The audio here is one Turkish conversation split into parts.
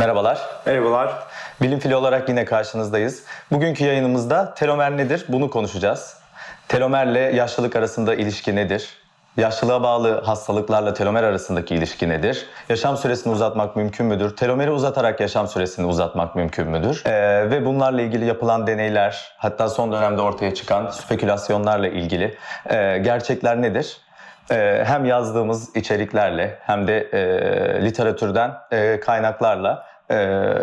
Merhabalar. Merhabalar. Bilim fili olarak yine karşınızdayız. Bugünkü yayınımızda telomer nedir bunu konuşacağız. Telomerle yaşlılık arasında ilişki nedir? Yaşlılığa bağlı hastalıklarla telomer arasındaki ilişki nedir? Yaşam süresini uzatmak mümkün müdür? Telomeri uzatarak yaşam süresini uzatmak mümkün müdür? Ee, ve bunlarla ilgili yapılan deneyler, hatta son dönemde ortaya çıkan spekülasyonlarla ilgili e, gerçekler nedir? Ee, hem yazdığımız içeriklerle hem de e, literatürden e, kaynaklarla e,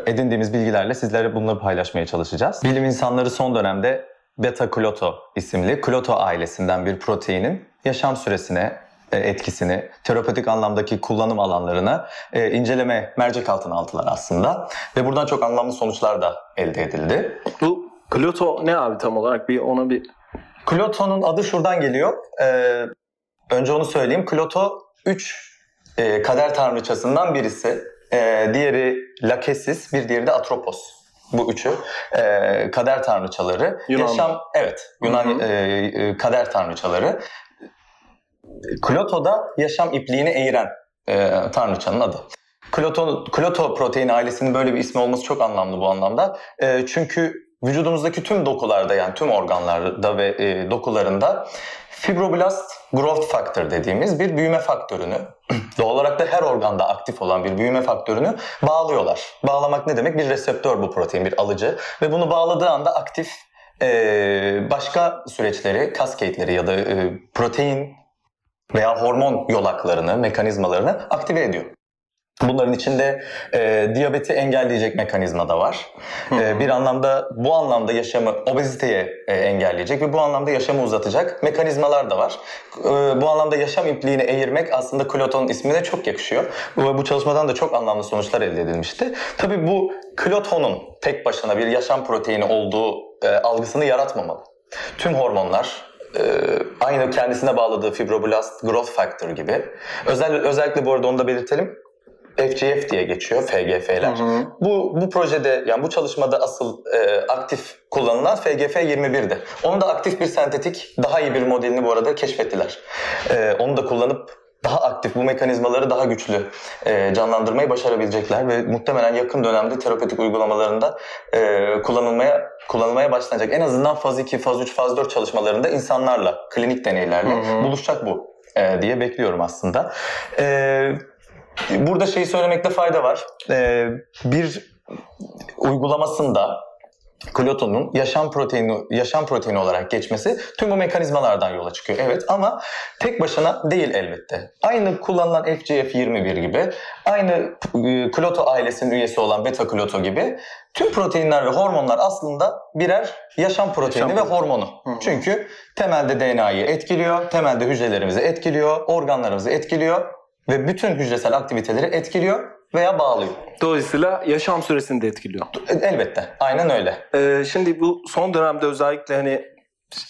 edindiğimiz bilgilerle sizlere bunları paylaşmaya çalışacağız. Bilim insanları son dönemde beta kloto isimli kloto ailesinden bir proteinin yaşam süresine e, etkisini, terapetik anlamdaki kullanım alanlarına e, inceleme mercek altına aldılar aslında. Ve buradan çok anlamlı sonuçlar da elde edildi. Bu Kloto ne abi tam olarak? Bir ona bir Kloto'nun adı şuradan geliyor. Ee, önce onu söyleyeyim. Kloto 3 e, kader tanrıçasından birisi. E, diğeri Lakesis, bir diğeri de Atropos. Bu üçü e, kader tanrıçaları. Yunan. Yaşam evet Yunan Hı hı. e, e, kader tanrıçaları. Kloto da yaşam ipliğini eğiren e, tanrıçanın adı. Kloto, Kloto protein ailesinin böyle bir ismi olması çok anlamlı bu anlamda. E, çünkü vücudumuzdaki tüm dokularda yani tüm organlarda ve e, dokularında fibroblast growth factor dediğimiz bir büyüme faktörünü doğal olarak da her organda aktif olan bir büyüme faktörünü bağlıyorlar. Bağlamak ne demek? Bir reseptör bu protein, bir alıcı ve bunu bağladığı anda aktif e, başka süreçleri, cascade'leri ya da e, protein veya hormon yolaklarını, mekanizmalarını aktive ediyor. Bunların içinde e, diyabeti engelleyecek mekanizma da var. E, bir anlamda bu anlamda yaşamı obeziteye e, engelleyecek ve bu anlamda yaşamı uzatacak mekanizmalar da var. E, bu anlamda yaşam ipliğini eğirmek aslında Kloton'un ismine çok yakışıyor. Bu, bu çalışmadan da çok anlamlı sonuçlar elde edilmişti. Tabii bu Kloton'un tek başına bir yaşam proteini olduğu e, algısını yaratmamalı. Tüm hormonlar, e, aynı kendisine bağladığı fibroblast growth factor gibi. Özel, özellikle bu arada onu da belirtelim. FGF diye geçiyor FGF'ler. Hı hı. Bu bu projede yani bu çalışmada asıl e, aktif kullanılan FGF 21'di. Onu da aktif bir sentetik daha iyi bir modelini bu arada keşfettiler. E, onu da kullanıp daha aktif bu mekanizmaları daha güçlü e, canlandırmayı başarabilecekler ve muhtemelen yakın dönemde terapötik uygulamalarında e, kullanılmaya kullanılmaya başlanacak. En azından faz 2, faz 3, faz 4 çalışmalarında insanlarla, klinik deneylerle Hı hı. buluşacak bu e, diye bekliyorum aslında. E, burada şeyi söylemekte fayda var. E, bir uygulamasında Kloton'un yaşam proteini yaşam proteini olarak geçmesi tüm bu mekanizmalardan yola çıkıyor. Evet ama tek başına değil elbette. Aynı kullanılan FGF21 gibi, aynı e, Kloto ailesinin üyesi olan beta Kloto gibi tüm proteinler ve hormonlar aslında birer yaşam proteini Yaşam ve hormonu. Hı hı. Çünkü temelde DNA'yı etkiliyor, temelde hücrelerimizi etkiliyor, organlarımızı etkiliyor ve bütün hücresel aktiviteleri etkiliyor veya bağlıyor. Dolayısıyla yaşam süresini de etkiliyor. Elbette. Aynen öyle. Ee, şimdi bu son dönemde özellikle hani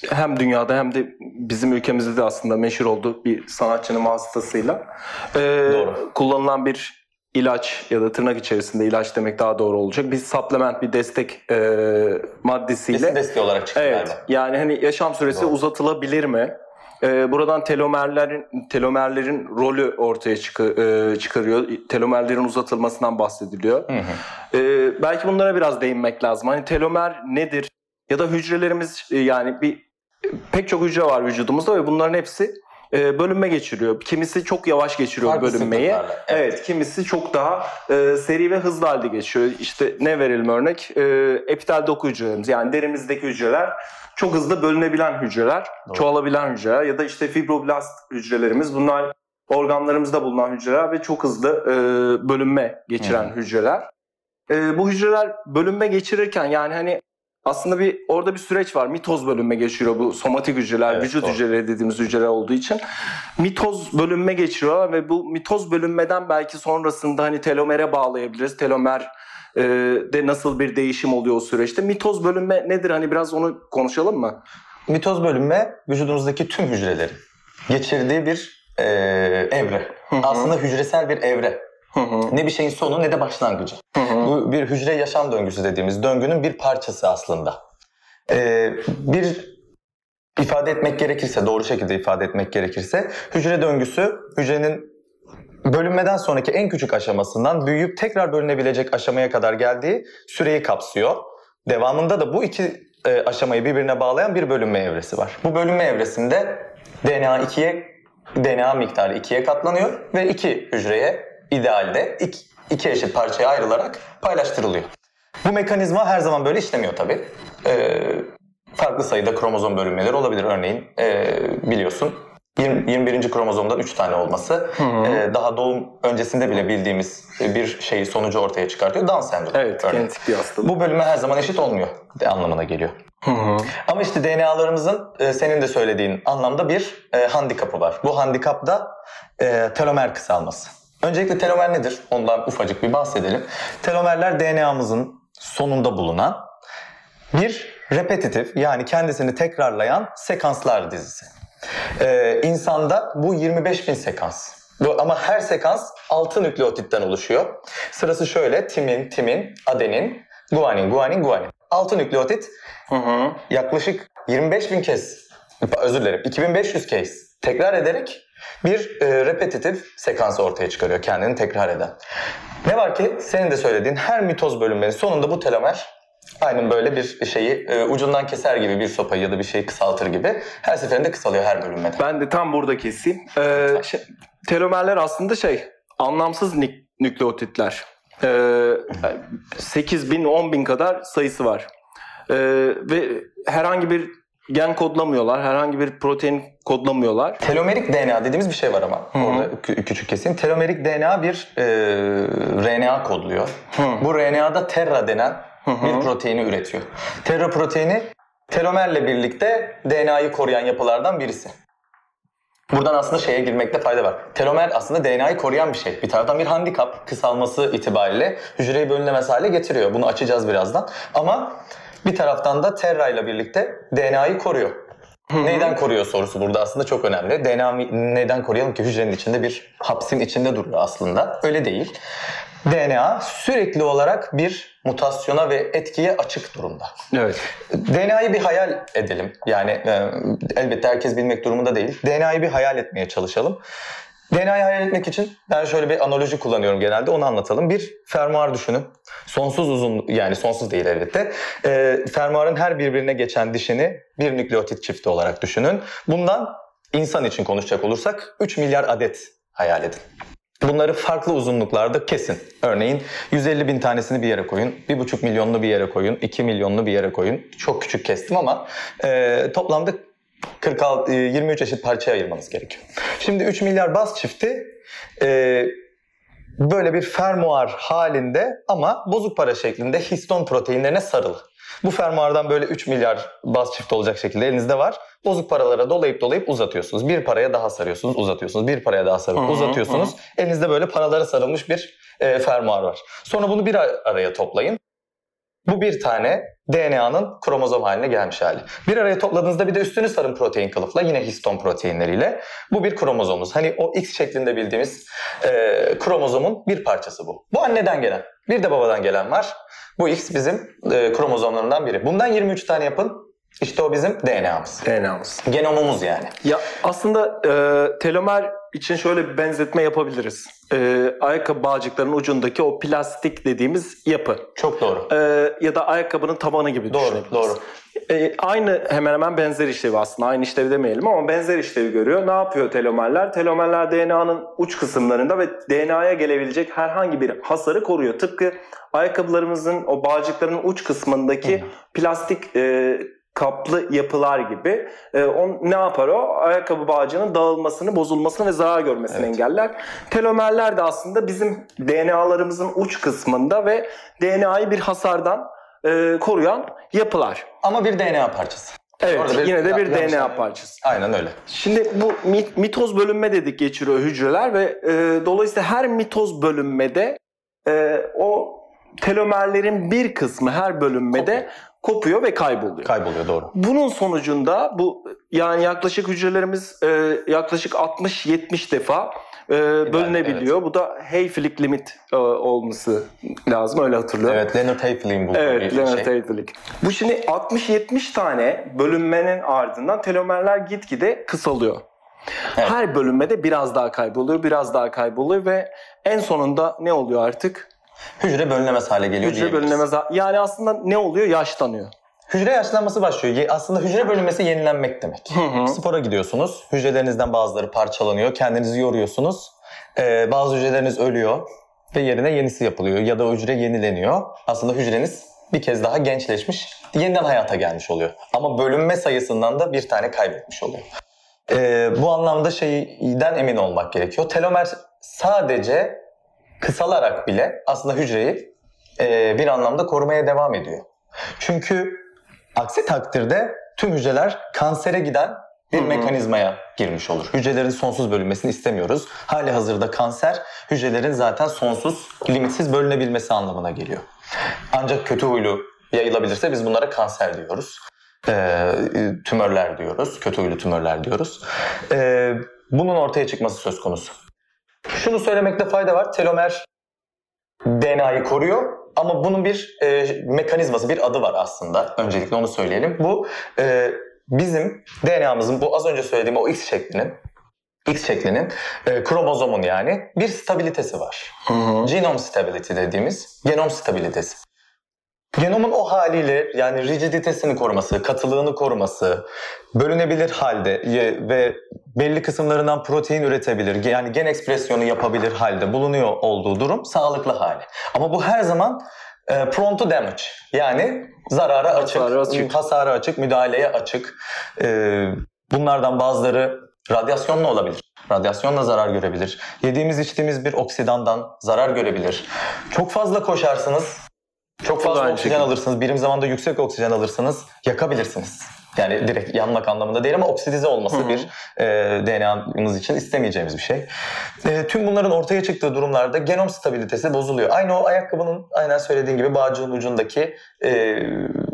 hem dünyada hem de bizim ülkemizde de aslında meşhur oldu bir sanatçının vasıtasıyla. Ee, Doğru. Kullanılan bir ilaç ya da tırnak içerisinde ilaç demek daha doğru olacak. Bir supplement, bir destek e, maddesiyle. Desteği olarak çıktı Evet. galiba. Yani hani yaşam süresi Doğru. uzatılabilir mi? Ee, buradan telomerlerin telomerlerin rolü ortaya çıkı- e, çıkarıyor. Telomerlerin uzatılmasından bahsediliyor. Hı hı. Ee, belki bunlara biraz değinmek lazım. Hani telomer nedir? Ya da hücrelerimiz e, yani bir pek çok hücre var vücudumuzda ve bunların hepsi e, bölünme geçiriyor. Kimisi çok yavaş geçiriyor Farklı bölünmeyi. sıklıklarla, Evet. kimisi çok daha e, seri ve hızlı halde geçiyor. İşte ne verelim örnek? E, epitel doku hücrelerimiz yani derimizdeki hücreler çok hızlı bölünebilen hücreler, Doğru. çoğalabilen hücreler ya da işte fibroblast hücrelerimiz bunlar organlarımızda bulunan hücreler ve çok hızlı e, bölünme geçiren Hı. hücreler. E, bu hücreler bölünme geçirirken yani hani aslında bir orada bir süreç var. Mitoz bölünme geçiriyor bu somatik hücreler, Evet, vücut doğru. hücreleri dediğimiz hücreler olduğu için. Mitoz bölünme geçiriyorlar ve bu mitoz bölünmeden belki sonrasında hani telomere bağlayabiliriz. Telomer e, de nasıl bir değişim oluyor o süreçte. Mitoz bölünme nedir? Hani biraz onu konuşalım mı? Mitoz bölünme vücudumuzdaki tüm hücrelerin geçirdiği bir e, evre. Hı hı. Aslında hücresel bir evre. Hı hı. Ne bir şeyin sonu ne de başlangıcı. Hı hı. Bu bir hücre yaşam döngüsü dediğimiz döngünün bir parçası aslında. E, bir ifade etmek gerekirse, doğru şekilde ifade etmek gerekirse hücre döngüsü hücrenin bölünmeden sonraki en küçük aşamasından büyüyüp tekrar bölünebilecek aşamaya kadar geldiği süreyi kapsıyor. Devamında da bu iki e, aşamayı birbirine bağlayan bir bölünme evresi var. Bu bölünme evresinde DNA ikiye DNA miktarı ikiye katlanıyor ve iki hücreye idealde iki, iki eşit parçaya ayrılarak paylaştırılıyor. Bu mekanizma her zaman böyle işlemiyor tabii. Ee, farklı sayıda kromozom bölünmeleri olabilir. Örneğin e, biliyorsun 20, 21. kromozomdan 3 tane olması e, daha doğum öncesinde bile bildiğimiz bir şeyi sonucu ortaya çıkartıyor. Down sendromu. Evet, örneğin. genetik bir hastalık. Bu bölünme her zaman eşit olmuyor de anlamına geliyor. Ama işte DNA'larımızın e, senin de söylediğin anlamda bir e, handikapı var. Bu handikap da e, telomer kısalması. Öncelikle telomer nedir? Ondan ufacık bir bahsedelim. Telomerler DNA'mızın sonunda bulunan bir repetitif yani kendisini tekrarlayan sekanslar dizisi. Ee, insanda bu 25 bin sekans. Bu, ama her sekans 6 nükleotitten oluşuyor. Sırası şöyle timin, timin, adenin, guanin, guanin, guanin. 6 nükleotit Hı hı. yaklaşık 25 bin kez, özür dilerim 2500 kez tekrar ederek bir e, repetitif sekans ortaya çıkarıyor kendini tekrar eden. Ne var ki senin de söylediğin her mitoz bölünmenin sonunda bu telomer aynen böyle bir şeyi e, ucundan keser gibi bir sopayı ya da bir şeyi kısaltır gibi her seferinde kısalıyor her bölünmede. Ben de tam burada keseyim. Ee, şey, telomerler aslında şey anlamsız nik- nükleotitler. Ee, 8 bin 10 bin kadar sayısı var. Ee, ve herhangi bir gen kodlamıyorlar. Herhangi bir protein kodlamıyorlar. Telomerik DNA dediğimiz bir şey var ama Hı hı. orada kü- küçük kesin. Telomerik DNA bir e, RNA kodluyor. Hı. Bu RNA'da terra denen. Bir proteini üretiyor. Terra proteini telomerle birlikte DNA'yı koruyan yapılardan birisi. Buradan aslında şeye girmekte fayda var. Telomer aslında DNA'yı koruyan bir şey. Bir taraftan bir handikap kısalması itibariyle hücreyi bölünemez hale getiriyor. Bunu açacağız birazdan. Ama bir taraftan da terra ile birlikte DNA'yı koruyor. Neyden koruyor sorusu burada aslında çok önemli. DNA neden koruyalım ki hücrenin içinde bir hapsin içinde duruyor aslında. Öyle değil. DNA sürekli olarak bir mutasyona ve etkiye açık durumda. Evet. DNA'yı bir hayal edelim. Yani e, elbette herkes bilmek durumunda değil. DNA'yı bir hayal etmeye çalışalım. DNA'yı hayal etmek için ben şöyle bir analoji kullanıyorum genelde onu anlatalım. Bir fermuar düşünün. Sonsuz uzun yani sonsuz değil elbette. E, fermuarın her birbirine geçen dişini bir nükleotit çifti olarak düşünün. Bundan insan için konuşacak olursak 3 milyar adet hayal edin. Bunları farklı uzunluklarda kesin. Örneğin 150 bin tanesini bir yere koyun, 1,5 milyonlu bir yere koyun, 2 milyonlu bir yere koyun. Çok küçük kestim ama e, toplamda 46, e, 23 eşit parçaya ayırmanız gerekiyor. Şimdi 3 milyar baz çifti e, böyle bir fermuar halinde ama bozuk para şeklinde histon proteinlerine sarılı. Bu fermuardan böyle 3 milyar baz çifti olacak şekilde elinizde var. Bozuk paralara dolayıp dolayıp uzatıyorsunuz. Bir paraya daha sarıyorsunuz, uzatıyorsunuz. Bir paraya daha sarıp uzatıyorsunuz. Elinizde böyle paralara sarılmış bir e, fermuar var. Sonra bunu bir ar- araya toplayın. Bu bir tane DNA'nın kromozom haline gelmiş hali. Bir araya topladığınızda bir de üstünü sarın protein kılıfla yine histon proteinleriyle. Bu bir kromozomumuz. Hani o X şeklinde bildiğimiz e, kromozomun bir parçası bu. Bu anneden gelen. Bir de babadan gelen var. Bu X bizim e, kromozomlarından biri. Bundan 23 tane yapın. İşte o bizim DNA'mız. DNA'mız. Genomumuz yani. Ya aslında e, telomer için şöyle bir benzetme yapabiliriz. E, ayakkabı bağcıklarının ucundaki o plastik dediğimiz yapı. Çok doğru. E, ya da ayakkabının tabanı gibi Doğru, düşünebiliriz. doğru. E, aynı hemen hemen benzer işlevi aslında. Aynı işlevi demeyelim ama benzer işlevi görüyor. Ne yapıyor telomerler? Telomerler DNA'nın uç kısımlarında ve DNA'ya gelebilecek herhangi bir hasarı koruyor. Tıpkı ayakkabılarımızın o bağcıkların uç kısmındaki plastik e, kaplı yapılar gibi. E, on, ne yapar o? Ayakkabı bağcığının dağılmasını, bozulmasını ve zarar görmesini Evet. engeller. Telomerler de aslında bizim DNA'larımızın uç kısmında ve DNA'yı bir hasardan e, koruyan yapılar. Ama bir DNA parçası. Evet, Orada bir- yine de bir DNA anladım. parçası. Aynen öyle. Şimdi bu mi- mitoz bölünme dedik geçiriyor hücreler ve e, dolayısıyla her mitoz bölünmede e, o telomerlerin bir kısmı her bölünmede kopuyor ve kayboluyor. Kayboluyor doğru. Bunun sonucunda bu yani yaklaşık hücrelerimiz e, yaklaşık 60-70 defa e, bölünebiliyor. Bu da Hayflick limit e, olması lazım öyle hatırlıyorum. Evet Leonard Hayflick'in bu Evet, Leonard şey. Hayflick. Bu şimdi 60-70 tane bölünmenin ardından telomerler gitgide kısalıyor. Evet. Her bölünmede biraz daha kayboluyor, biraz daha kayboluyor ve en sonunda ne oluyor artık? Hücre bölünemez hale geliyor Hücre bölünemez. Yani aslında ne oluyor? Yaşlanıyor. Hücre yaşlanması başlıyor. Ye- Aslında hücre bölünmesi yenilenmek demek. Spora gidiyorsunuz. Hücrelerinizden bazıları parçalanıyor. Kendinizi yoruyorsunuz. Ee, bazı hücreleriniz ölüyor ve yerine yenisi yapılıyor. Ya da hücre yenileniyor. Aslında hücreniz bir kez daha gençleşmiş, yeniden hayata gelmiş oluyor. Ama bölünme sayısından da bir tane kaybetmiş oluyor. Ee, bu anlamda şeyden emin olmak gerekiyor. Telomer sadece kısalarak bile aslında hücreyi e, bir anlamda korumaya devam ediyor. Çünkü aksi takdirde tüm hücreler kansere giden bir Hı hı. mekanizmaya girmiş olur. Hücrelerin sonsuz bölünmesini istemiyoruz. Hali hazırda kanser hücrelerin zaten sonsuz, limitsiz bölünebilmesi anlamına geliyor. Ancak kötü huylu yayılabilirse biz bunlara kanser diyoruz. Ee, tümörler diyoruz, kötü huylu tümörler diyoruz. Ee, bunun ortaya çıkması söz konusu. Şunu söylemekte fayda var. Telomer DNA'yı koruyor ama bunun bir e, mekanizması, bir adı var aslında. Öncelikle onu söyleyelim. Bu e, bizim DNA'mızın bu az önce söylediğim o X şeklinin X şeklinin e, kromozomun yani bir stabilitesi var. Hı hı. Genome stability dediğimiz genom stabilitesi. Genomun o haliyle yani rigiditesini koruması, katılığını koruması, bölünebilir halde ve belli kısımlarından protein üretebilir, yani gen ekspresyonu yapabilir halde bulunuyor olduğu durum sağlıklı hali. Ama bu her zaman e, prone to damage yani zarara açık, Hasara açık. hasara açık, müdahaleye açık. E, bunlardan bazıları radyasyonla olabilir. Radyasyonla zarar görebilir. Yediğimiz içtiğimiz bir oksidandan zarar görebilir. Çok fazla koşarsınız, çok fazla oksijen alırsınız, birim zamanda yüksek oksijen alırsanız yakabilirsiniz. Yani direkt yanmak anlamında değil ama oksidize olması bir e, DNA'mız için istemeyeceğimiz bir şey. E, tüm bunların ortaya çıktığı durumlarda genom stabilitesi bozuluyor. Aynı o ayakkabının aynen söylediğin gibi bağcığın ucundaki e,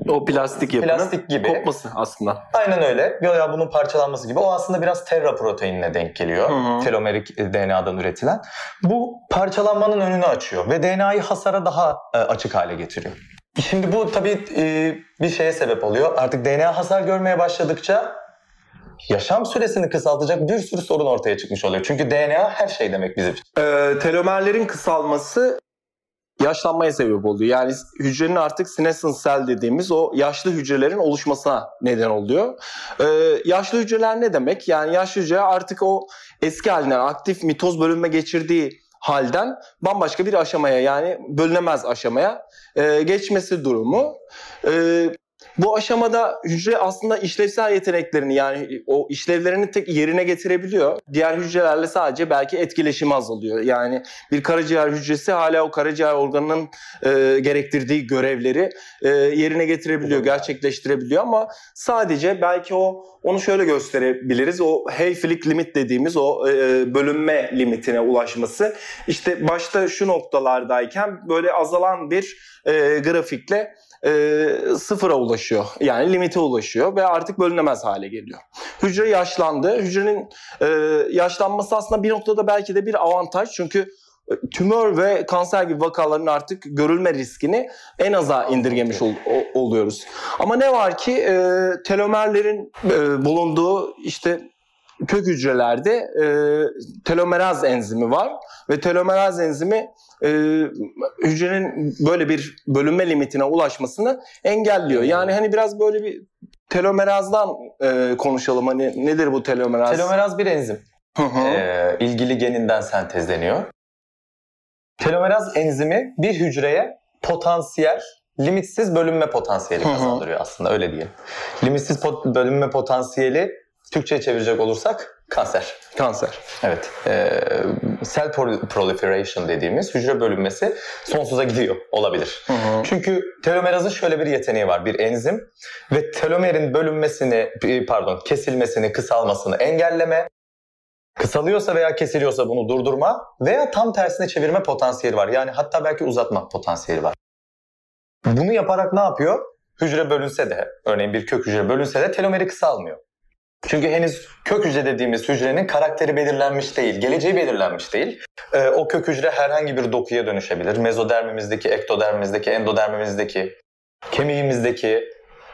O plastik yapının Plastik gibi. kopması aslında. aynen öyle veya bunun parçalanması gibi. O aslında biraz terra proteinine denk geliyor. Hı hı. Telomerik e, DNA'dan üretilen. Bu parçalanmanın önünü açıyor ve DNA'yı hasara daha e, açık hale getiriyor. Şimdi bu tabii e, bir şeye sebep oluyor. Artık DNA hasar görmeye başladıkça yaşam süresini kısaltacak bir sürü sorun ortaya çıkmış oluyor. Çünkü DNA her şey demek bizim için. Ee, telomerlerin kısalması yaşlanmaya sebep oluyor. Yani hücrenin artık senescent cell dediğimiz o yaşlı hücrelerin oluşmasına neden oluyor. Ee, yaşlı hücreler ne demek? Yani yaşlı hücre artık o eski halinden aktif mitoz bölünme geçirdiği halden bambaşka bir aşamaya yani bölünemez aşamaya e, geçmesi durumu. E, bu aşamada hücre aslında işlevsel yeteneklerini yani o işlevlerini tek yerine getirebiliyor. Diğer hücrelerle sadece belki etkileşimi azalıyor. Yani bir karaciğer hücresi hala o karaciğer organının e, gerektirdiği görevleri e, yerine getirebiliyor, gerçekleştirebiliyor ama sadece belki o onu şöyle gösterebiliriz. O Hayflick limit dediğimiz o e, bölünme limitine ulaşması işte başta şu noktalardayken böyle azalan bir e, grafikle e, sıfıra ulaşıyor. Yani limite ulaşıyor ve artık bölünemez hale geliyor. Hücre yaşlandı. Hücrenin e, yaşlanması aslında bir noktada belki de bir avantaj. Çünkü e, tümör ve kanser gibi vakaların artık görülme riskini en aza indirgemiş ol- o- oluyoruz. Ama ne var ki e, telomerlerin e, bulunduğu işte kök hücrelerde e, telomeraz enzimi var ve telomeraz enzimi e, hücrenin böyle bir bölünme limitine ulaşmasını engelliyor. Yani hani biraz böyle bir telomerazdan e, konuşalım. Hani nedir bu telomeraz? Telomeraz bir enzim. Hı hı. Ee, ilgili geninden sentezleniyor. Telomeraz enzimi bir hücreye potansiyel, limitsiz bölünme potansiyeli kazandırıyor aslında öyle diyelim. Limitsiz pot- bölünme potansiyeli Türkçe'ye çevirecek olursak kanser. Kanser. Evet. Ee, cell pro- proliferation dediğimiz hücre bölünmesi sonsuza gidiyor olabilir. Hı hı. Çünkü telomerazın şöyle bir yeteneği var. Bir enzim ve telomerin bölünmesini, pardon kesilmesini, kısalmasını engelleme, kısalıyorsa veya kesiliyorsa bunu durdurma veya tam tersine çevirme potansiyeli var. Yani hatta belki uzatma potansiyeli var. Bunu yaparak ne yapıyor? Hücre bölünse de, örneğin bir kök hücre bölünse de telomeri kısalmıyor. Çünkü henüz kök hücre dediğimiz hücrenin karakteri belirlenmiş değil, geleceği belirlenmiş değil. Ee, o kök hücre herhangi bir dokuya dönüşebilir. Mezodermimizdeki, ektodermimizdeki, endodermimizdeki, kemiğimizdeki,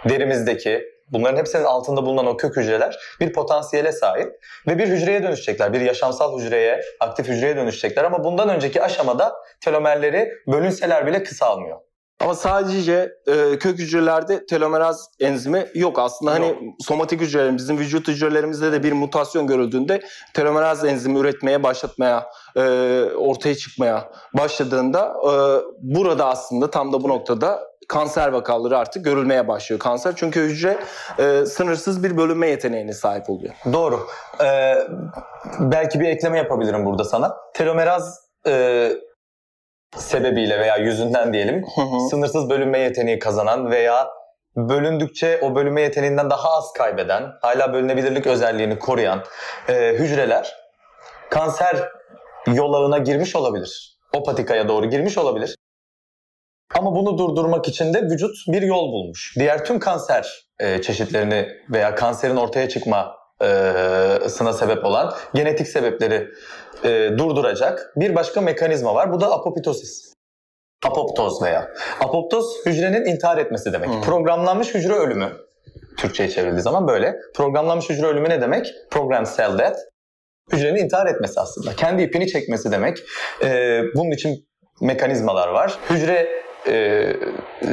derimizdeki bunların hepsinin altında bulunan o kök hücreler bir potansiyele sahip ve bir hücreye dönüşecekler. Bir yaşamsal hücreye, aktif hücreye dönüşecekler ama bundan önceki aşamada telomerleri bölünseler bile kısalmıyor. Ama sadece e, kök hücrelerde telomeraz enzimi yok. Aslında hani Yok. somatik hücrelerin, bizim vücut hücrelerimizde de bir mutasyon görüldüğünde telomeraz enzimi üretmeye başlatmaya, e, ortaya çıkmaya başladığında e, burada aslında tam da bu noktada kanser vakaları artık görülmeye başlıyor. Kanser çünkü hücre e, sınırsız bir bölünme yeteneğine sahip oluyor. Doğru. Ee, belki bir ekleme yapabilirim burada sana. Telomeraz e, sebebiyle veya yüzünden diyelim sınırsız bölünme yeteneği kazanan veya bölündükçe o bölünme yeteneğinden daha az kaybeden, hala bölünebilirlik özelliğini koruyan e, hücreler kanser yolağına girmiş olabilir. O patikaya doğru girmiş olabilir. Ama bunu durdurmak için de vücut bir yol bulmuş. Diğer tüm kanser e, çeşitlerini veya kanserin ortaya çıkmasına sebep olan genetik sebepleri e, durduracak bir başka mekanizma var. Bu da apoptosis. Apoptoz veya. Apoptoz hücrenin intihar etmesi demek. Hmm. Programlanmış hücre ölümü. Türkçe'ye çevrildiği zaman böyle. Programlanmış hücre ölümü ne demek? Programmed cell death. Hücrenin intihar etmesi aslında. Kendi ipini çekmesi demek. Ee, bunun için mekanizmalar var. Hücre e,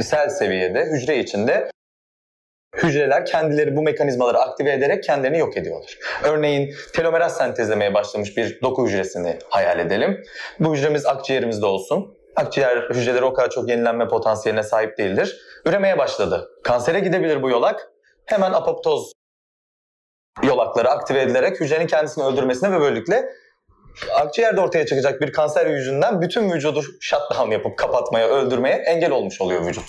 sel seviyede, hücre içinde hücreler kendileri bu mekanizmaları aktive ederek kendilerini yok ediyorlar. Örneğin telomeraz sentezlemeye başlamış bir doku hücresini hayal edelim. Bu hücremiz akciğerimizde olsun. Akciğer hücreleri o kadar çok yenilenme potansiyeline sahip değildir. Üremeye başladı. Kansere gidebilir bu yolak. Hemen apoptoz yolakları aktive edilerek hücrenin kendisini öldürmesine ve böylelikle akciğerde ortaya çıkacak bir kanser yüzünden bütün vücudu shutdown yapıp kapatmaya, öldürmeye engel olmuş oluyor vücut.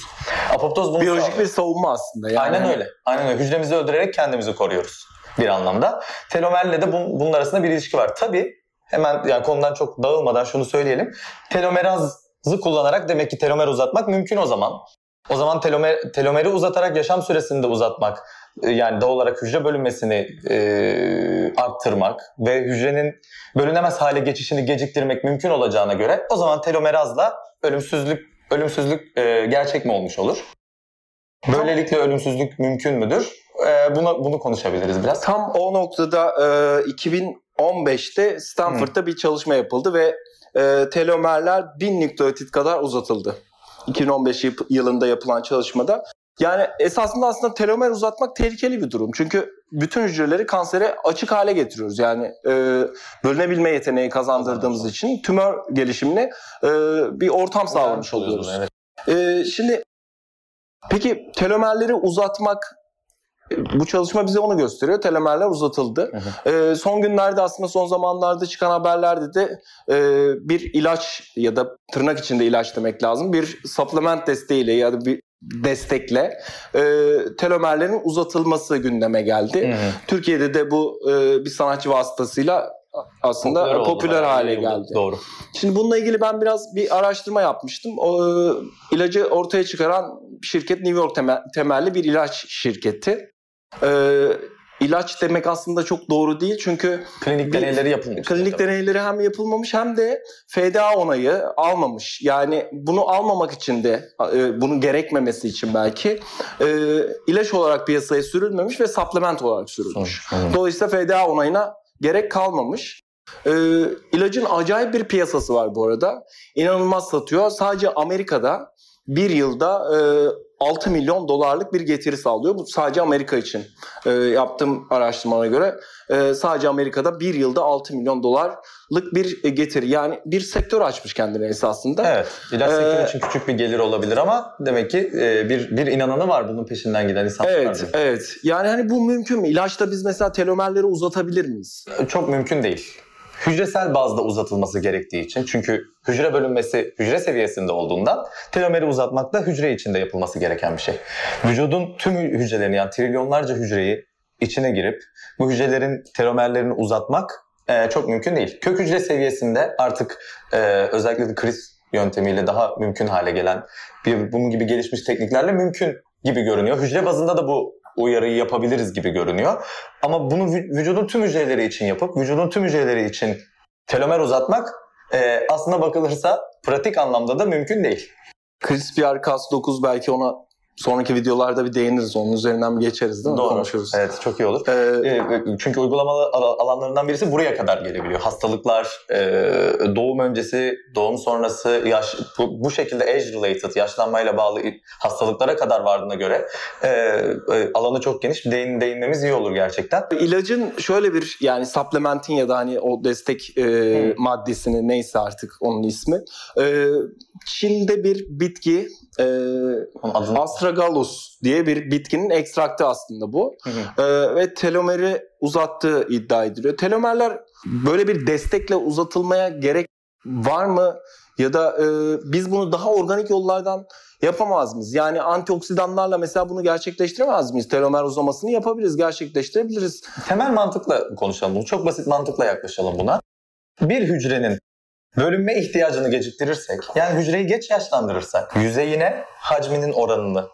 Apoptoz bunu Biyolojik sağlıyor. bir savunma aslında. Yani Aynen öyle. Aynen öyle. Hücremizi öldürerek kendimizi koruyoruz bir anlamda. Telomerle de bun, bunun arasında bir ilişki var. Tabii hemen yani konudan çok dağılmadan şunu söyleyelim. Telomerazı kullanarak demek ki telomer uzatmak mümkün o zaman. O zaman telomer, telomeri uzatarak yaşam süresini de uzatmak yani doğal olarak hücre bölünmesini e, arttırmak ve hücrenin bölünemez hale geçişini geciktirmek mümkün olacağına göre o zaman telomerazla ölümsüzlük ölümsüzlük e, gerçek mi olmuş olur? Böylelikle ölümsüzlük mümkün müdür? Ee, bunu bunu konuşabiliriz biraz. Tam o noktada e, 2015'te Stanford'da bir çalışma yapıldı ve e, telomerler 1000 nükleotit kadar uzatıldı. 2015 yıl- yılında yapılan çalışmada. Yani esasında aslında telomer uzatmak tehlikeli bir durum. Çünkü bütün hücreleri kansere açık hale getiriyoruz. Yani e, bölünebilme yeteneği kazandırdığımız için tümör gelişimine e, bir ortam sağlamış oluyoruz. Evet. Ee, şimdi peki telomerleri uzatmak bu çalışma bize onu gösteriyor. Telomerler uzatıldı. Ee, son günlerde aslında son zamanlarda çıkan haberlerde de e, bir ilaç ya da tırnak içinde ilaç demek lazım. Bir supplement desteğiyle ya da bir destekle e, telomerlerin uzatılması gündeme geldi. Hı hı. Türkiye'de de bu e, bir sanatçı vasıtasıyla aslında popüler, oldu, hale oldu. geldi. Doğru. Şimdi bununla ilgili ben biraz bir araştırma yapmıştım. O e, ilacı ortaya çıkaran şirket New York temel- temelli bir ilaç şirketi. E, ilaç demek aslında çok doğru değil çünkü Klinik deneyleri yapılmış. klinik deneyleri hem yapılmamış hem de FDA onayı almamış. Yani bunu almamak için de e, bunun gerekmemesi için belki e, ilaç olarak piyasaya sürülmemiş ve supplement olarak sürülmüş. Dolayısıyla FDA onayına gerek kalmamış. Ee, ilacın acayip bir piyasası var bu arada. İnanılmaz satıyor. Sadece Amerika'da bir yılda e, 6 milyon dolarlık bir getiri sağlıyor. Bu sadece Amerika için e, yaptığım araştırmana göre e, sadece Amerika'da bir yılda 6 milyon dolarlık bir getiri. Yani bir sektör açmış kendine esasında. Evet. İlaç Ee, sektörü için küçük bir gelir olabilir ama demek ki e, bir bir inananı var bunun peşinden giden insanlar. Evet, evet. Yani hani bu mümkün mü? İlaçta biz mesela telomerleri uzatabilir miyiz? Çok mümkün değil. Hücresel bazda uzatılması gerektiği için çünkü hücre bölünmesi hücre seviyesinde olduğundan telomeri uzatmak da hücre içinde yapılması gereken bir şey. Vücudun tüm hücrelerini yani trilyonlarca hücreyi içine girip bu hücrelerin telomerlerini uzatmak e, çok mümkün değil. Kök hücre seviyesinde artık e, özellikle de kriz yöntemiyle daha mümkün hale gelen bir bunun gibi gelişmiş tekniklerle mümkün gibi görünüyor. Hücre bazında da bu uyarıyı yapabiliriz gibi görünüyor. Ama bunu vü- vücudun tüm hücreleri için yapıp vücudun tüm hücreleri için telomer uzatmak e, aslına bakılırsa pratik anlamda da mümkün değil. CRISPR-Cas9 belki ona sonraki videolarda bir değiniriz. Onun üzerinden bir geçeriz değil mi? Doğru. Konuşuruz. Evet çok iyi olur. Ee, E, Çünkü uygulamalı al- alanlarından birisi buraya kadar gelebiliyor. Hastalıklar, e, doğum öncesi, doğum sonrası, yaş bu, bu şekilde age related, yaşlanmayla bağlı hastalıklara kadar vardığına göre e, e, alanı çok geniş. Değin, değinmemiz iyi olur gerçekten. İlacın şöyle bir yani supplementin ya da hani o destek e, maddesini neyse artık onun ismi. E, Çin'de bir bitki e, adını... astragalus diye bir bitkinin ekstraktı aslında bu. Hı hı. E, ve telomeri uzattığı iddia ediliyor. Telomerler böyle bir destekle uzatılmaya gerek var mı? Ya da e, biz bunu daha organik yollardan yapamaz mıyız? Yani antioksidanlarla mesela bunu gerçekleştiremez miyiz? Telomer uzamasını yapabiliriz, gerçekleştirebiliriz. Temel mantıkla konuşalım bunu. Çok basit mantıkla yaklaşalım buna. Bir hücrenin bölünme ihtiyacını geciktirirsek, yani hücreyi geç yaşlandırırsak, yüzeyine hacminin oranını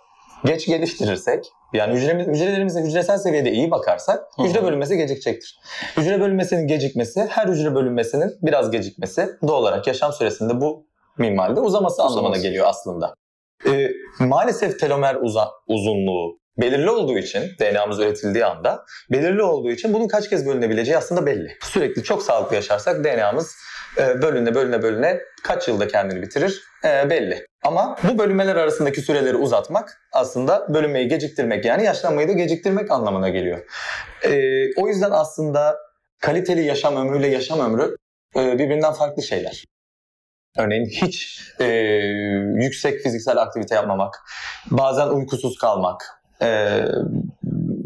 geç geliştirirsek, yani hücremiz, hücrelerimize hücresel seviyede iyi bakarsak hücre bölünmesi gecikecektir. Hücre bölünmesinin gecikmesi, her hücre bölünmesinin biraz gecikmesi doğal olarak yaşam süresinde bu minvalde uzaması anlamına Uzaması. geliyor aslında. Ee, maalesef telomer uza, uzunluğu belirli olduğu için DNA'mız üretildiği anda belirli olduğu için bunun kaç kez bölünebileceği aslında belli. Sürekli çok sağlıklı yaşarsak DNA'mız bölüne bölüne bölüne kaç yılda kendini bitirir e, belli. Ama bu bölünmeler arasındaki süreleri uzatmak aslında bölünmeyi geciktirmek yani yaşlanmayı da geciktirmek anlamına geliyor. E, o yüzden aslında kaliteli yaşam ömrüyle yaşam ömrü e, birbirinden farklı şeyler. Örneğin hiç e, yüksek fiziksel aktivite yapmamak, bazen uykusuz kalmak, e,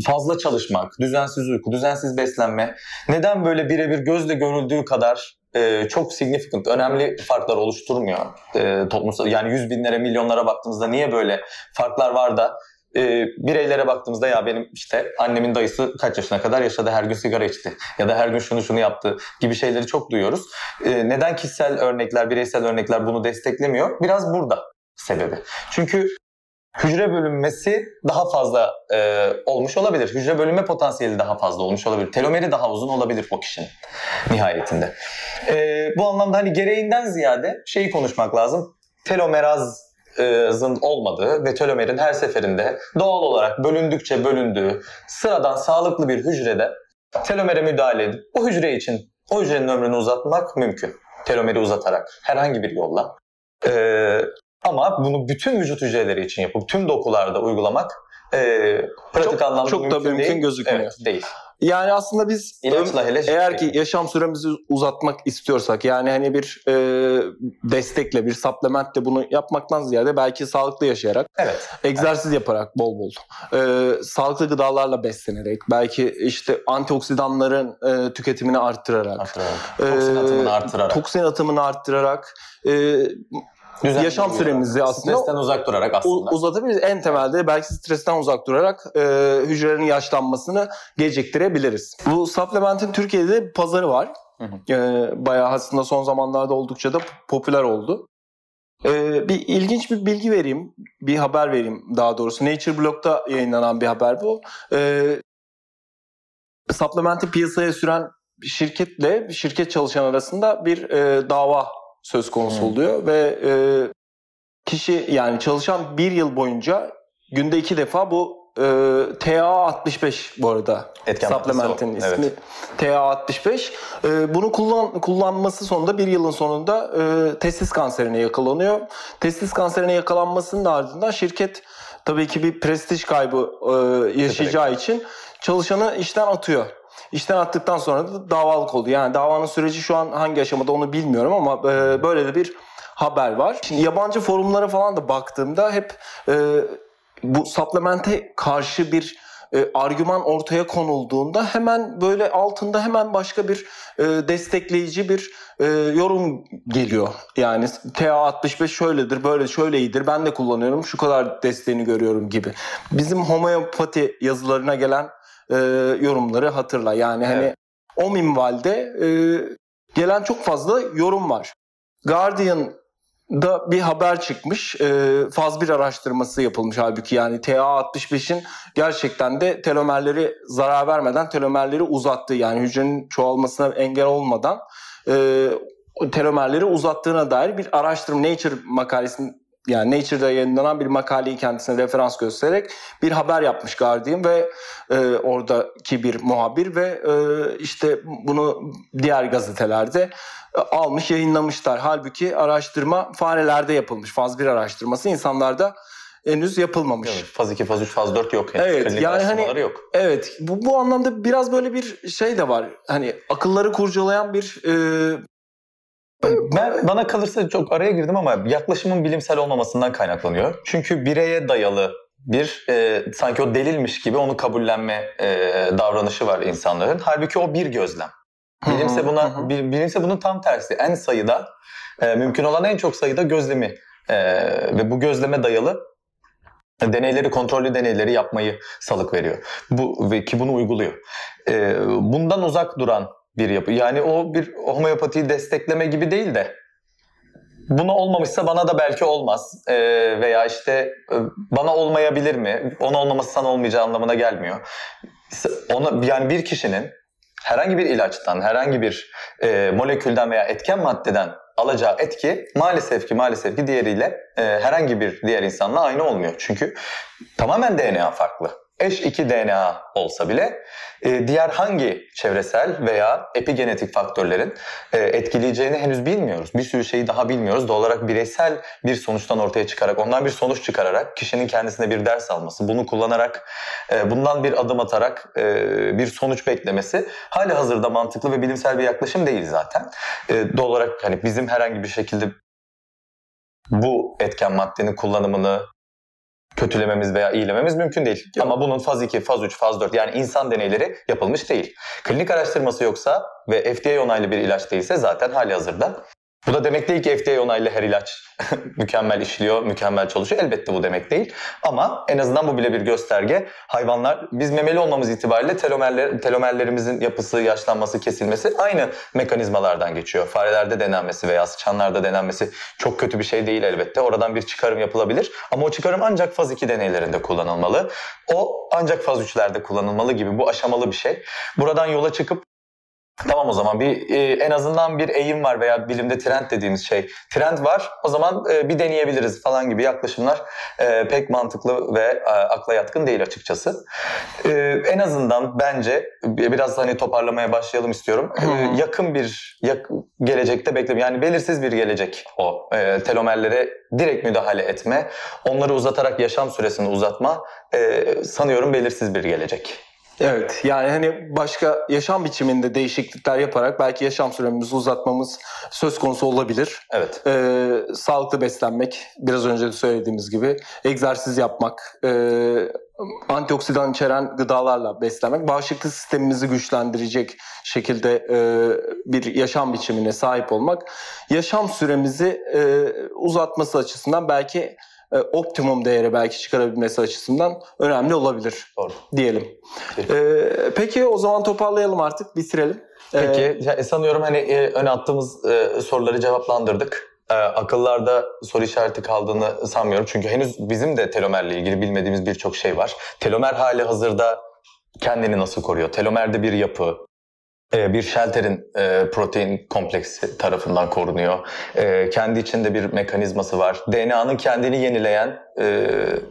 fazla çalışmak, düzensiz uyku, düzensiz beslenme neden böyle birebir gözle görüldüğü kadar e, çok significant, önemli farklar oluşturmuyor e, toplumsal. Yani yüz binlere, milyonlara baktığımızda niye böyle farklar var da e, bireylere baktığımızda ya benim işte annemin dayısı kaç yaşına kadar yaşadı her gün sigara içti ya da her gün şunu şunu yaptı gibi şeyleri çok duyuyoruz. E, neden kişisel örnekler, bireysel örnekler bunu desteklemiyor? Biraz burada sebebi. Çünkü hücre bölünmesi daha fazla e, olmuş olabilir. Hücre bölünme potansiyeli daha fazla olmuş olabilir. Telomeri daha uzun olabilir o kişinin nihayetinde. E, bu anlamda hani gereğinden ziyade şeyi konuşmak lazım. Telomerazın olmadığı ve telomerin her seferinde doğal olarak bölündükçe bölündüğü sıradan sağlıklı bir hücrede telomere müdahale edip o hücre için o hücrenin ömrünü uzatmak mümkün. Telomeri uzatarak herhangi bir yolla. Ee, ama bunu bütün vücut hücreleri için yapıp tüm dokularda uygulamak e, pratik Çok- anlamda çok da mümkün, mümkün değil. gözükmüyor. Evet, değil. Yani aslında biz İlaçla hele eğer ki yaşam süremizi uzatmak istiyorsak yani hani bir e, destekle bir supplementle bunu yapmaktan ziyade belki sağlıklı yaşayarak Evet. egzersiz yaparak bol bol e, sağlıklı gıdalarla beslenerek belki işte antioksidanların e, tüketimini arttırarak Artırarak. e, Toksin atımını artırarak. toksin atımını arttırarak e, Düzenli yaşam süremizi aslında Stresten uzak durarak aslında. uzatabiliriz. En temelde belki stresten uzak durarak e, hücrelerin yaşlanmasını geciktirebiliriz. Bu supplementin Türkiye'de pazarı var. Hı hı. E, bayağı aslında son zamanlarda oldukça da popüler oldu. E, bir ilginç bir bilgi vereyim, bir haber vereyim daha doğrusu. Nature Blog'da yayınlanan bir haber bu. E, supplementi piyasaya süren şirketle şirket çalışan arasında bir e, dava söz konusu oluyor ve e, kişi yani çalışan bir yıl boyunca günde iki defa bu e, TA65 bu arada Etken supplementin ismi Evet. TA65 E, bunu kullan, kullanması sonunda bir yılın sonunda e, testis kanserine yakalanıyor. Testis kanserine yakalanmasının ardından şirket tabii ki bir prestij kaybı e, yaşayacağı için çalışanı işten atıyor. İşten attıktan sonra da davalık oluyor. Yani davanın süreci şu an hangi aşamada onu bilmiyorum ama e, böyle de bir haber var. Şimdi yabancı forumlara falan da baktığımda hep e, bu supplemente karşı bir e, argüman ortaya konulduğunda hemen böyle altında hemen başka bir e, destekleyici bir e, yorum geliyor. Yani TA65 şöyledir, böyle şöyle iyidir. Ben de kullanıyorum. Şu kadar desteğini görüyorum gibi. Bizim homeopati yazılarına gelen e, yorumları hatırla. Yani hani Evet. o minvalde e, gelen çok fazla yorum var. Guardian da bir haber çıkmış. E, faz bir araştırması yapılmış halbuki yani TA65'in gerçekten de telomerleri zarar vermeden telomerleri uzattığı yani hücrenin çoğalmasına engel olmadan e, telomerleri uzattığına dair bir araştırma Nature makalesinin yani Nature'da yayınlanan bir makaleyi kendisine referans göstererek bir haber yapmış Guardian ve e, oradaki bir muhabir ve e, işte bunu diğer gazetelerde e, almış yayınlamışlar. Halbuki araştırma farelerde yapılmış. Faz 1 araştırması insanlarda henüz yapılmamış. Evet, faz 2, faz 3, faz 4 yok. Yani. Evet, Klinik yani hani- yok. Evet bu, bu anlamda biraz böyle bir şey de var. Hani akılları kurcalayan bir e, Ben bana kalırsa çok araya girdim ama yaklaşımın bilimsel olmamasından kaynaklanıyor. Çünkü bireye dayalı bir e, sanki o delilmiş gibi onu kabullenme e, davranışı var insanların. Halbuki o bir gözlem. Bilimse buna bilimse bunun tam tersi. En sayıda e, mümkün olan en çok sayıda gözlemi e, ve bu gözleme dayalı deneyleri, kontrollü deneyleri yapmayı salık veriyor. Bu ve ki bunu uyguluyor. E, bundan uzak duran bir yapı. Yani o bir homeopatiyi destekleme gibi değil de buna olmamışsa bana da belki olmaz E, veya işte e, bana olmayabilir mi? Ona olmaması sana olmayacağı anlamına gelmiyor. Ona yani bir kişinin herhangi bir ilaçtan, herhangi bir e, molekülden veya etken maddeden alacağı etki maalesef ki maalesef ki diğeriyle e, herhangi bir diğer insanla aynı olmuyor. Çünkü tamamen DNA farklı. Eş 2 DNA olsa bile e, diğer hangi çevresel veya epigenetik faktörlerin e, etkileyeceğini henüz bilmiyoruz. Bir sürü şeyi daha bilmiyoruz. Doğal olarak bireysel bir sonuçtan ortaya çıkarak, ondan bir sonuç çıkararak kişinin kendisine bir ders alması, bunu kullanarak, e, bundan bir adım atarak bir sonuç beklemesi hali hazırda mantıklı ve bilimsel bir yaklaşım değil zaten. E, doğal olarak hani bizim herhangi bir şekilde bu etken maddenin kullanımını kötülememiz veya iyilememiz mümkün değil. Yok. Ama bunun faz 2, faz 3, faz 4 yani insan deneyleri yapılmış değil. Klinik araştırması yoksa ve FDA onaylı bir ilaç değilse zaten hali hazırda. Bu da demek değil ki FDA onaylı her ilaç mükemmel işliyor, mükemmel çalışıyor. Elbette bu demek değil. Ama en azından bu bile bir gösterge. Hayvanlar, biz memeli olmamız itibariyle telomerler, telomerlerimizin yapısı, yaşlanması, kesilmesi aynı mekanizmalardan geçiyor. Farelerde denenmesi veya sıçanlarda denenmesi çok kötü bir şey değil elbette. Oradan bir çıkarım yapılabilir. Ama o çıkarım ancak faz 2 deneylerinde kullanılmalı. O ancak faz 3'lerde kullanılmalı gibi. Bu aşamalı bir şey. Buradan yola çıkıp Tamam o zaman bir e, en azından bir eğim var veya bilimde trend dediğimiz şey. Trend var o zaman e, bir deneyebiliriz falan gibi yaklaşımlar e, pek mantıklı ve e, akla yatkın değil açıkçası. E, en azından bence biraz hani toparlamaya başlayalım istiyorum. E, yakın bir yak, gelecekte beklemiyorum. Yani belirsiz bir gelecek o. E, telomerlere direkt müdahale etme, onları uzatarak yaşam süresini uzatma e, sanıyorum belirsiz bir gelecek. Evet yani hani başka yaşam biçiminde değişiklikler yaparak belki yaşam süremizi uzatmamız söz konusu olabilir. Evet. Ee, sağlıklı beslenmek, biraz önce de söylediğimiz gibi egzersiz yapmak, e, antioksidan içeren gıdalarla beslenmek, bağışıklık sistemimizi güçlendirecek şekilde e, bir yaşam biçimine sahip olmak, yaşam süremizi e, uzatması açısından belki e, optimum değere belki çıkarabilmesi açısından önemli olabilir Doğru. diyelim. Ee, peki o zaman toparlayalım artık, bitirelim. Ee, Peki ya, sanıyorum hani e, öne attığımız e, soruları cevaplandırdık. E, akıllarda soru işareti kaldığını sanmıyorum. Çünkü henüz bizim de telomerle ilgili bilmediğimiz birçok şey var. Telomer hali hazırda kendini nasıl koruyor? Telomerde bir yapı, e, bir şelterin e, protein kompleksi tarafından korunuyor. E, kendi içinde bir mekanizması var. DNA'nın kendini yenileyen e,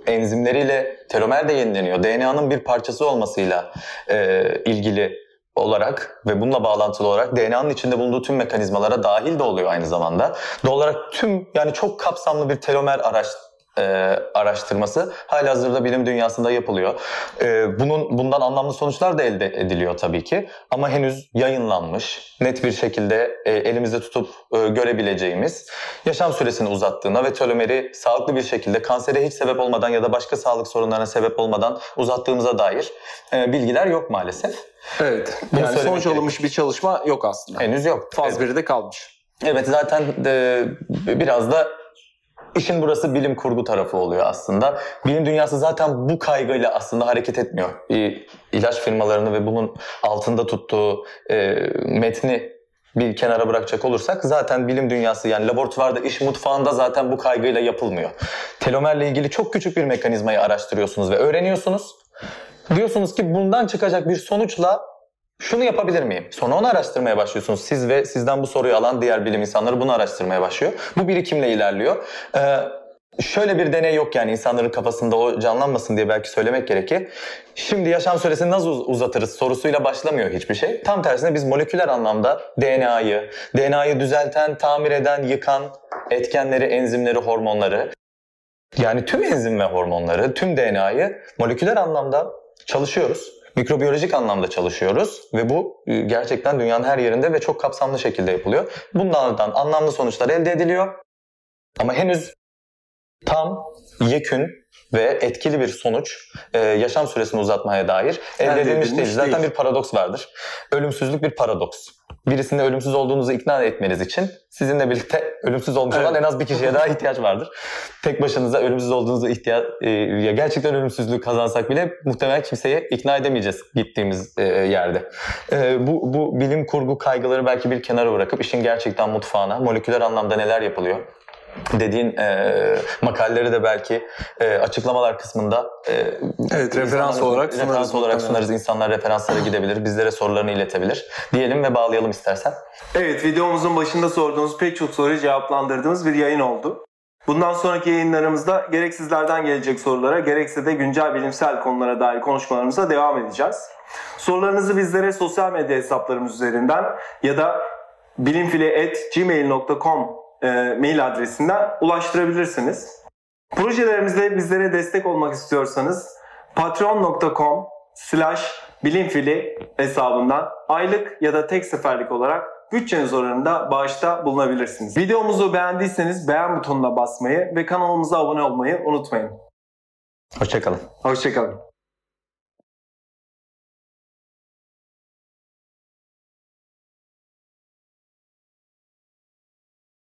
enzimleriyle telomer de yenileniyor. DNA'nın bir parçası olmasıyla e, ilgili olarak ve bununla bağlantılı olarak DNA'nın içinde bulunduğu tüm mekanizmalara dahil de oluyor aynı zamanda. Doğal olarak tüm yani çok kapsamlı bir telomer araç e, araştırması hala hazırda bilim dünyasında yapılıyor. E, bunun bundan anlamlı sonuçlar da elde ediliyor tabii ki ama henüz yayınlanmış, net bir şekilde e, elimizde tutup e, görebileceğimiz yaşam süresini uzattığına ve telomeri sağlıklı bir şekilde kansere hiç sebep olmadan ya da başka sağlık sorunlarına sebep olmadan uzattığımıza dair e, bilgiler yok maalesef. Evet. Bunu Yani sonuç alınmış bir çalışma yok aslında. Henüz yok. Faz Evet. 1'de kalmış. Evet zaten de, biraz da işin burası bilim kurgu tarafı oluyor aslında. Bilim dünyası zaten bu kaygıyla aslında hareket etmiyor. İlaç firmalarını ve bunun altında tuttuğu e, metni bir kenara bırakacak olursak zaten bilim dünyası yani laboratuvarda iş mutfağında zaten bu kaygıyla yapılmıyor. Telomerle ilgili çok küçük bir mekanizmayı araştırıyorsunuz ve öğreniyorsunuz. Diyorsunuz ki bundan çıkacak bir sonuçla şunu yapabilir miyim? Sonra onu araştırmaya başlıyorsunuz. Siz ve sizden bu soruyu alan diğer bilim insanları bunu araştırmaya başlıyor. Bu birikimle ilerliyor. Ee, şöyle bir deney yok yani insanların kafasında o canlanmasın diye belki söylemek gerekir. Şimdi yaşam süresini nasıl uz- uzatırız sorusuyla başlamıyor hiçbir şey. Tam tersine biz moleküler anlamda DNA'yı, DNA'yı düzelten, tamir eden, yıkan etkenleri, enzimleri, hormonları yani tüm enzim ve hormonları, tüm DNA'yı moleküler anlamda çalışıyoruz. Mikrobiyolojik anlamda çalışıyoruz ve bu e, gerçekten dünyanın her yerinde ve çok kapsamlı şekilde yapılıyor. Bunlardan anlamlı sonuçlar elde ediliyor. Ama henüz tam, yekün ve etkili bir sonuç e, yaşam süresini uzatmaya dair elde, edilmiş değil. Zaten bir paradoks vardır. Ölümsüzlük bir paradoks. Birisinde ölümsüz olduğunuzu ikna etmeniz için sizinle birlikte ölümsüz olmuş olan Evet. en az bir kişiye daha ihtiyaç vardır. Tek başınıza ölümsüz olduğunuzu ihtiyaç ya gerçekten ölümsüzlüğü kazansak bile muhtemelen kimseyi ikna edemeyeceğiz gittiğimiz e, yerde. E, bu bu bilim kurgu kaygıları belki bir kenara bırakıp işin gerçekten mutfağına, moleküler anlamda neler yapılıyor dediğin e, makaleleri de belki e, açıklamalar kısmında e, Evet, referans olarak sunarız referans olarak sunarız. İnsanlar referanslara gidebilir, bizlere sorularını iletebilir. Diyelim ve bağlayalım istersen. Evet videomuzun başında sorduğunuz pek çok soruyu cevaplandırdığımız bir yayın oldu. Bundan sonraki yayınlarımızda gerek sizlerden gelecek sorulara gerekse de güncel bilimsel konulara dair konuşmalarımıza devam edeceğiz. Sorularınızı bizlere sosyal medya hesaplarımız üzerinden ya da bilimfili.gmail.com e, mail adresinden ulaştırabilirsiniz. Projelerimizde bizlere destek olmak istiyorsanız patreon.com slash bilimfili hesabından aylık ya da tek seferlik olarak bütçeniz oranında bağışta bulunabilirsiniz. Videomuzu beğendiyseniz beğen butonuna basmayı ve kanalımıza abone olmayı unutmayın. Hoşçakalın. Hoşçakalın.